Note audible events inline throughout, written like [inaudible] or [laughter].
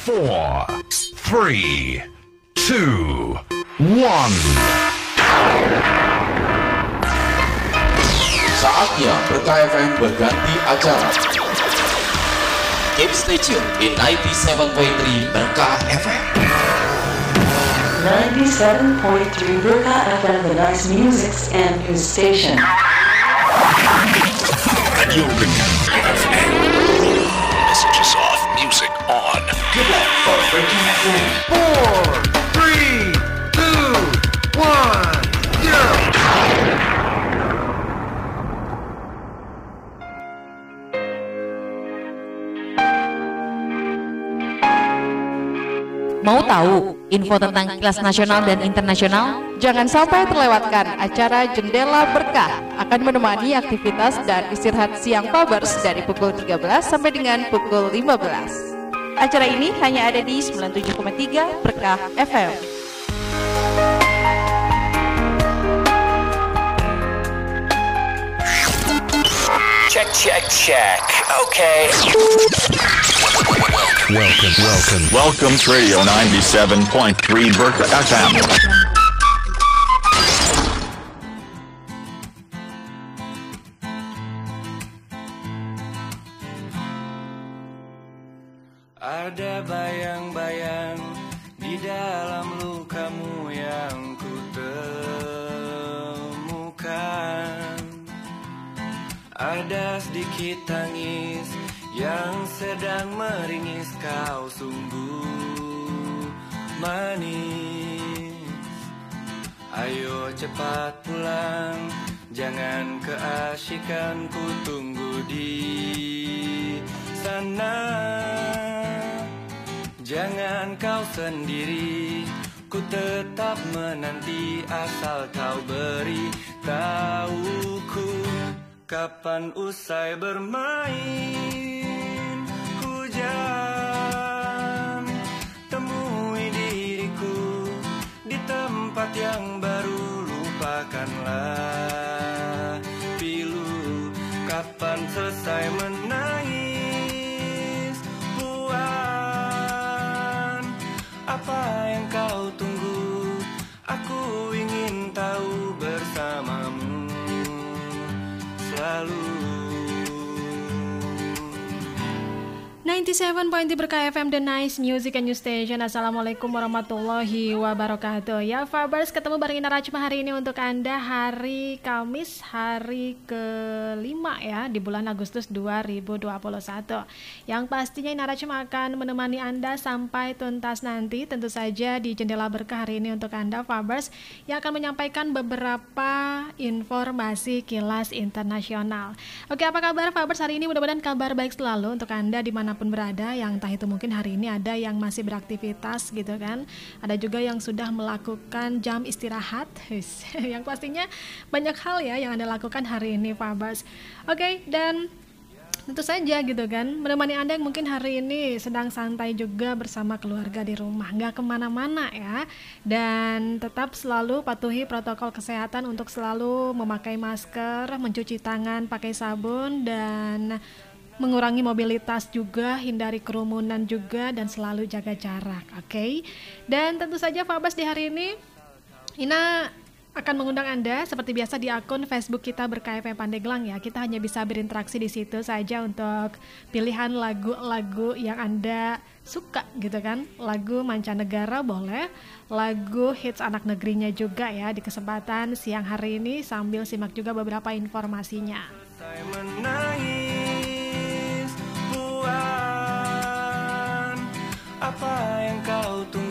four, three, two, one. Saatnya Berkah FM berganti acara. Keep stay tuned in 97.3 Berkah FM. 97.3 Berkah FM, the nice music and news station. Radio Berkah FM. Mau tahu info tentang kelas nasional dan internasional? Jangan sampai terlewatkan acara Jendela Berkah akan menemani aktivitas dan istirahat siang Fabers dari pukul 13 sampai dengan pukul 15. Acara ini hanya ada di 97,3 Berkah FM. Check, check, check. Okay. Welcome, welcome. Welcome to Radio 97.3 Berkeley FM. Bayang-bayang di dalam lukamu yang ku temukan. Ada sedikit tangis yang sedang meringis kau sungguh manis. Ayo cepat pulang Jangan keasikan ku tunggu di sana Jangan kau sendiri. Ku tetap menanti asal kau beri tahuku Kapan usai bermain. Hujan Temui diriku Di tempat yang baru. Lupakanlah pilu Kapan selesai menangis 97.3 Berkah FM The Nice Music and News Station. Assalamualaikum warahmatullahi wabarakatuh. Ya Fabers ketemu bareng Ina Rajma hari ini untuk Anda hari Kamis hari kelima ya di bulan Agustus 2021 Yang pastinya Ina Rajma akan menemani Anda sampai tuntas nanti. Tentu saja di Jendela Berkah hari ini untuk Anda Fabers Yang akan menyampaikan beberapa informasi kilas internasional. Oke apa kabar Fabers? Hari ini mudah-mudahan kabar baik selalu untuk Anda di mana pun berada yang entah itu mungkin hari ini ada yang masih beraktivitas gitu kan. Ada juga yang sudah melakukan jam istirahat. [laughs] Yang pastinya banyak hal ya yang anda lakukan hari ini Fabers oke dan tentu saja gitu kan menemani anda yang mungkin hari ini sedang santai juga bersama keluarga di rumah. Nggak ke mana-mana ya. Dan tetap selalu patuhi protokol kesehatan untuk selalu memakai masker mencuci tangan pakai sabun dan mengurangi mobilitas juga, hindari kerumunan juga dan selalu jaga jarak, oke? Okay? Dan tentu saja Fabas di hari ini Ina akan mengundang Anda seperti biasa di akun Facebook kita berKFM Pandeglang ya. Kita hanya bisa berinteraksi di situ saja untuk pilihan lagu-lagu yang Anda suka gitu kan. Lagu mancanegara boleh, lagu hits anak negerinya juga ya di kesempatan siang hari ini sambil simak juga beberapa informasinya. Saya menangis yang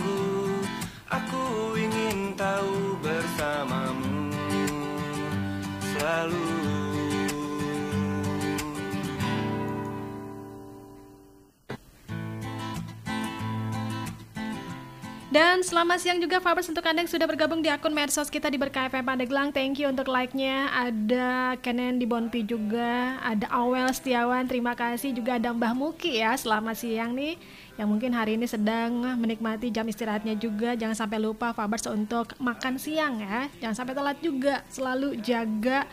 Dan selamat siang juga Fabers untuk Anda yang sudah bergabung di akun medsos kita di Berkah FM Pandeglang. Thank you untuk like-nya. Ada Kenen di Bonpi juga, ada Awel Setiawan, terima kasih juga ada Mbah Muki ya. Selamat siang nih yang mungkin hari ini sedang menikmati jam istirahatnya juga. Jangan sampai lupa Fabers untuk makan siang ya. Jangan sampai telat juga. Selalu jaga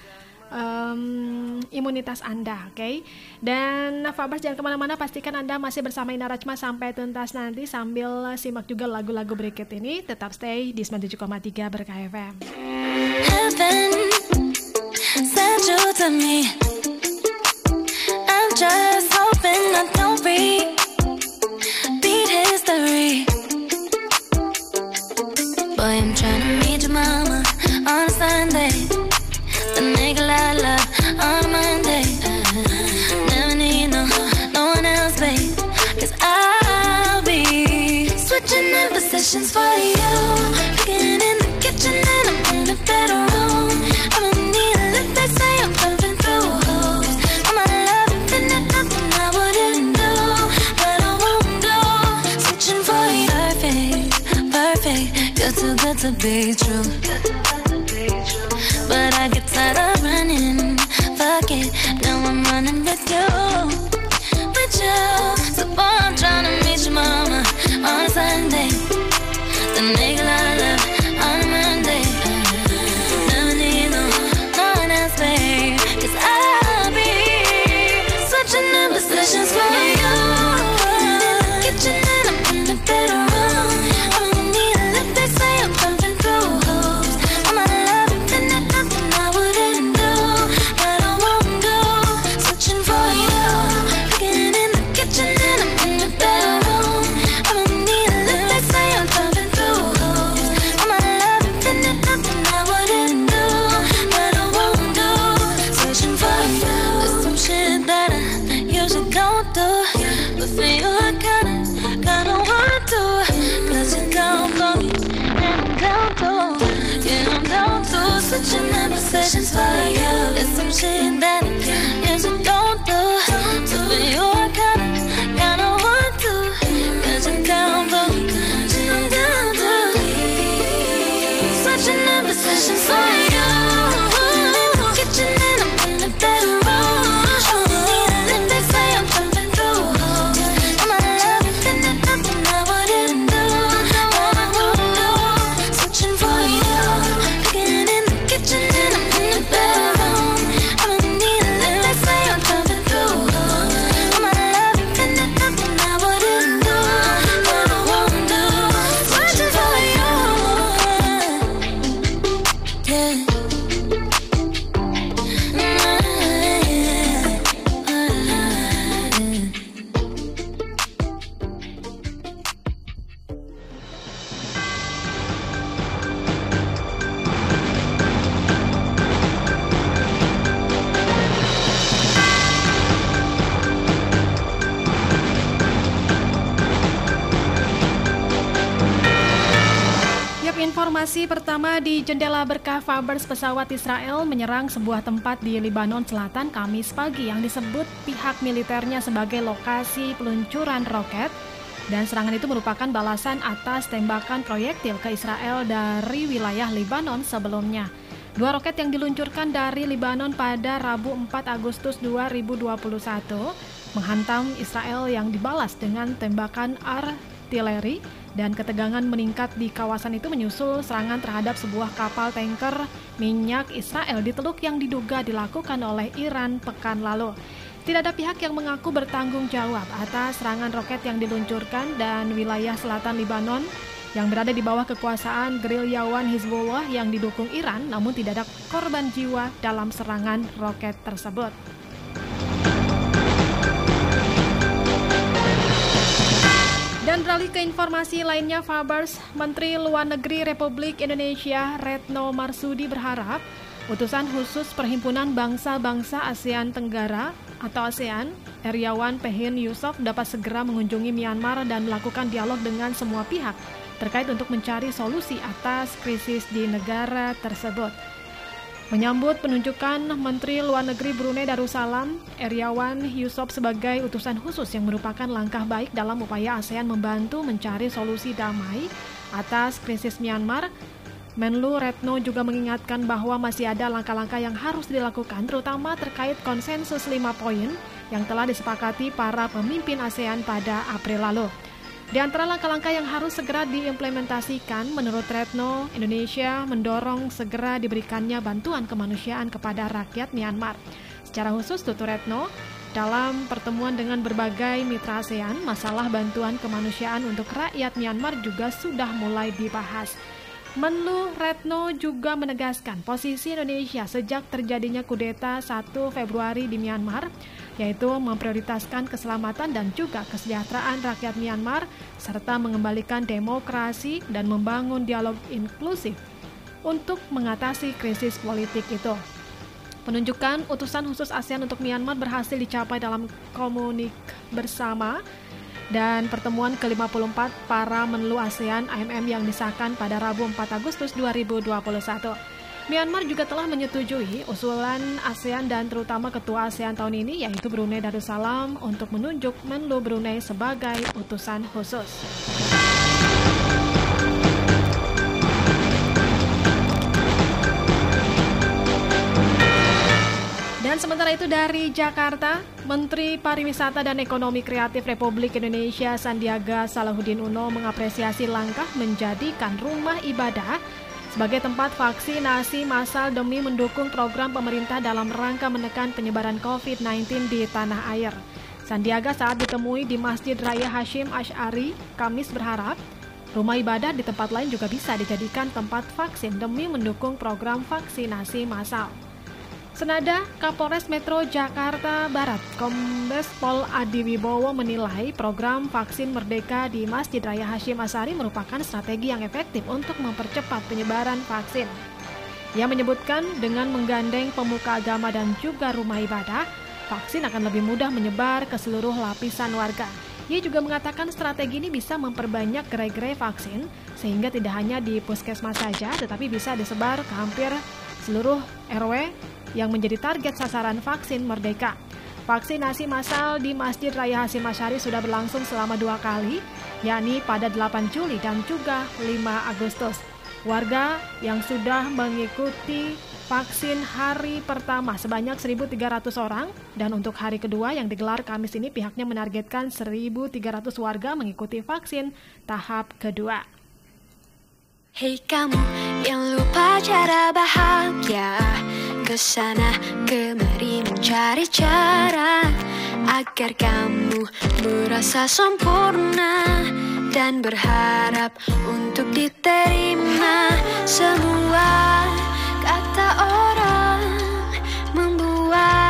em, imunitas Anda, oke? Dan Fabers jangan ke mana-mana, pastikan Anda masih bersama Ina Rachma sampai tuntas nanti sambil simak juga lagu-lagu berikut ini. Tetap stay di 97,3 Berkah FM. Heaven You're too good to be true. But I get tired of running. Fuck it, now I'm running with you. Di jendela berkah Fabers pesawat Israel menyerang sebuah tempat di Lebanon Selatan Kamis pagi yang disebut pihak militernya sebagai lokasi peluncuran roket dan serangan itu merupakan balasan atas tembakan proyektil ke Israel dari wilayah Lebanon sebelumnya. Dua roket yang diluncurkan dari Lebanon pada Rabu 4 Agustus 2021 menghantam Israel yang dibalas dengan tembakan artileri dan ketegangan meningkat di kawasan itu menyusul serangan terhadap sebuah kapal tanker minyak Israel di teluk yang diduga dilakukan oleh Iran pekan lalu. Tidak ada pihak yang mengaku bertanggung jawab atas serangan roket yang diluncurkan dan wilayah selatan Lebanon yang berada di bawah kekuasaan gerilyawan Hizbullah yang didukung Iran namun tidak ada korban jiwa dalam serangan roket tersebut. Beralih ke informasi lainnya, Fabers, Menteri Luar Negeri Republik Indonesia Retno Marsudi berharap utusan khusus Perhimpunan Bangsa-Bangsa ASEAN Tenggara atau ASEAN, Eriawan Pehin Yusof dapat segera mengunjungi Myanmar dan melakukan dialog dengan semua pihak terkait untuk mencari solusi atas krisis di negara tersebut. Menyambut penunjukan Menteri Luar Negeri Brunei Darussalam, Eriawan Yusof sebagai utusan khusus yang merupakan langkah baik dalam upaya ASEAN membantu mencari solusi damai atas krisis Myanmar. Menlu Retno juga mengingatkan bahwa masih ada langkah-langkah yang harus dilakukan terutama terkait konsensus lima poin yang telah disepakati para pemimpin ASEAN pada April lalu. Di antara langkah-langkah yang harus segera diimplementasikan, menurut Retno, Indonesia mendorong segera diberikannya bantuan kemanusiaan kepada rakyat Myanmar. Secara khusus, tutur Retno, dalam pertemuan dengan berbagai mitra ASEAN, masalah bantuan kemanusiaan untuk rakyat Myanmar juga sudah mulai dibahas. Menlu Retno juga menegaskan posisi Indonesia sejak terjadinya kudeta 1 Februari di Myanmar, yaitu memprioritaskan keselamatan dan juga kesejahteraan rakyat Myanmar, serta mengembalikan demokrasi dan membangun dialog inklusif untuk mengatasi krisis politik itu. Penunjukan utusan khusus ASEAN untuk Myanmar berhasil dicapai dalam komunik bersama dan pertemuan ke-54 para menlu ASEAN AMM yang disahkan pada Rabu 4 Agustus 2021. Myanmar juga telah menyetujui usulan ASEAN dan terutama ketua ASEAN tahun ini yaitu Brunei Darussalam untuk menunjuk Menlu Brunei sebagai utusan khusus. Dan sementara itu dari Jakarta, Menteri Pariwisata dan Ekonomi Kreatif Republik Indonesia Sandiaga Salahuddin Uno mengapresiasi langkah menjadikan rumah ibadah sebagai tempat vaksinasi massal demi mendukung program pemerintah dalam rangka menekan penyebaran COVID-19 di tanah air. Sandiaga saat ditemui di Masjid Raya Hashim Ash'ari, Kamis berharap rumah ibadah di tempat lain juga bisa dijadikan tempat vaksin demi mendukung program vaksinasi massal. Senada Kapolres Metro Jakarta Barat, Kombes Pol Adi Wibowo menilai program vaksin Merdeka di Masjid Raya Hashim Asari merupakan strategi yang efektif untuk mempercepat penyebaran vaksin. Ia menyebutkan dengan menggandeng pemuka agama dan juga rumah ibadah, vaksin akan lebih mudah menyebar ke seluruh lapisan warga. Ia juga mengatakan strategi ini bisa memperbanyak gerai-gerai vaksin sehingga tidak hanya di puskesmas saja tetapi bisa disebar ke hampir seluruh RW yang menjadi target sasaran vaksin Merdeka. Vaksinasi massal di Masjid Raya Hasim Asyari sudah berlangsung selama dua kali, yakni pada 8 Juli dan juga 5 Agustus. Warga yang sudah mengikuti vaksin hari pertama sebanyak 1.300 orang dan untuk hari kedua yang digelar Kamis ini pihaknya menargetkan 1.300 warga mengikuti vaksin tahap kedua. Hei kamu yang lupa cara bahagia. Ke sana kemari mencari cara Agar kamu merasa sempurna Dan berharap untuk diterima. Semua kata orang Membuatmu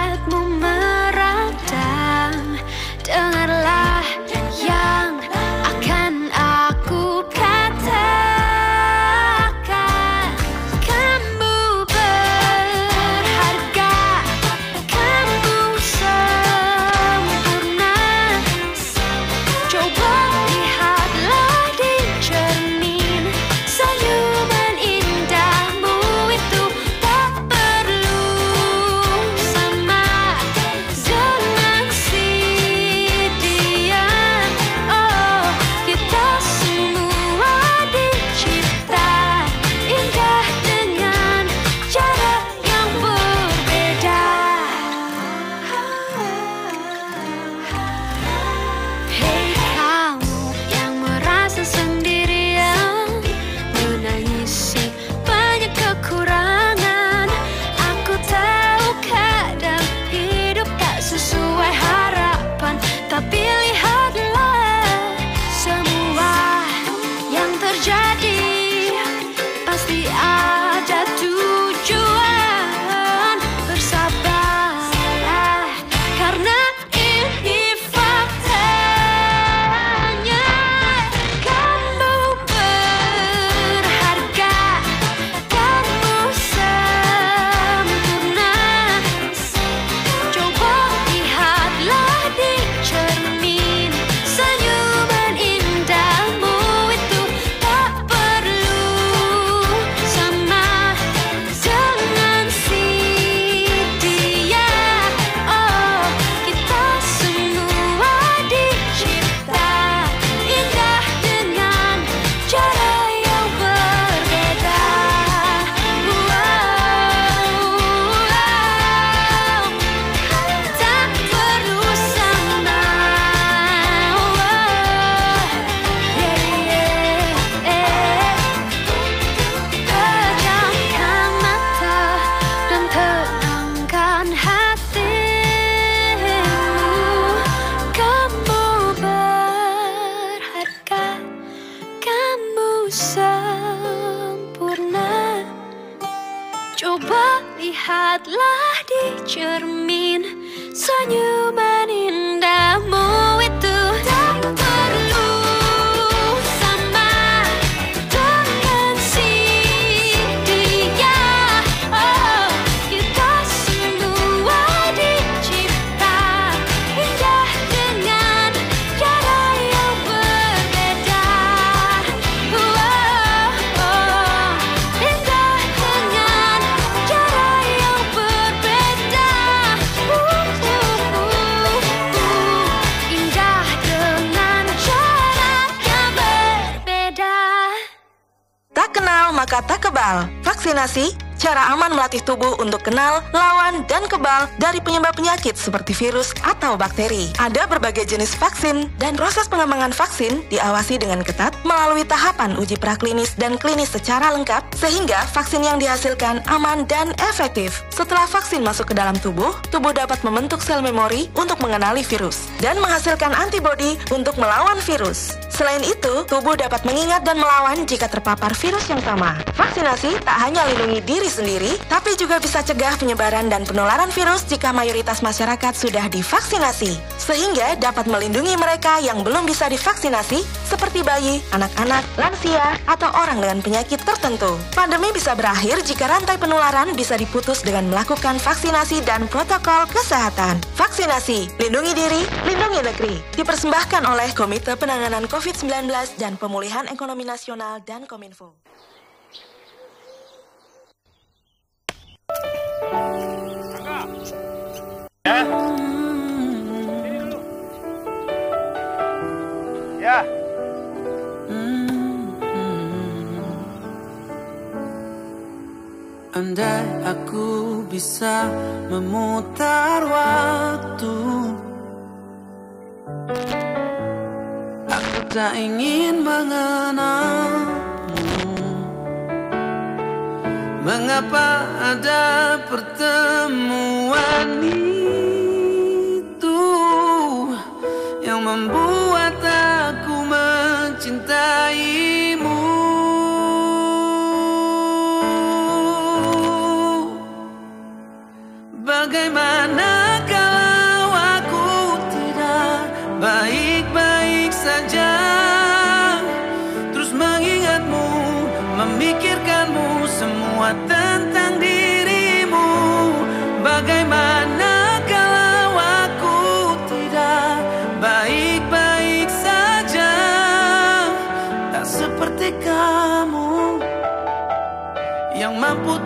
Coba lihatlah di cermin senyuman tak kebal. Vaksinasi cara aman melatih tubuh untuk kenal, lawan, dan kebal dari penyebab penyakit seperti virus atau bakteri. Ada berbagai jenis vaksin dan proses pengembangan vaksin diawasi dengan ketat melalui tahapan uji praklinis dan klinis secara lengkap sehingga vaksin yang dihasilkan aman dan efektif. Setelah vaksin masuk ke dalam tubuh, tubuh dapat membentuk sel memori untuk mengenali virus dan menghasilkan antibodi untuk melawan virus. Selain itu, tubuh dapat mengingat dan melawan jika terpapar virus yang sama. Vaksinasi tak hanya lindungi diri sendiri, tapi juga bisa cegah penyebaran dan penularan virus jika mayoritas masyarakat sudah divaksinasi. Sehingga dapat melindungi mereka yang belum bisa divaksinasi, seperti bayi, anak-anak, lansia, atau orang dengan penyakit tertentu. Pandemi bisa berakhir jika rantai penularan bisa diputus dengan melakukan vaksinasi dan protokol kesehatan. Vaksinasi, lindungi diri, lindungi negeri. Dipersembahkan oleh Komite Penanganan COVID-19 dan Pemulihan Ekonomi Nasional dan Kominfo. Andai aku bisa memutar waktu. Aku tak ingin mengenalmu. Mengapa ada pertemuan itu kamu yang mampu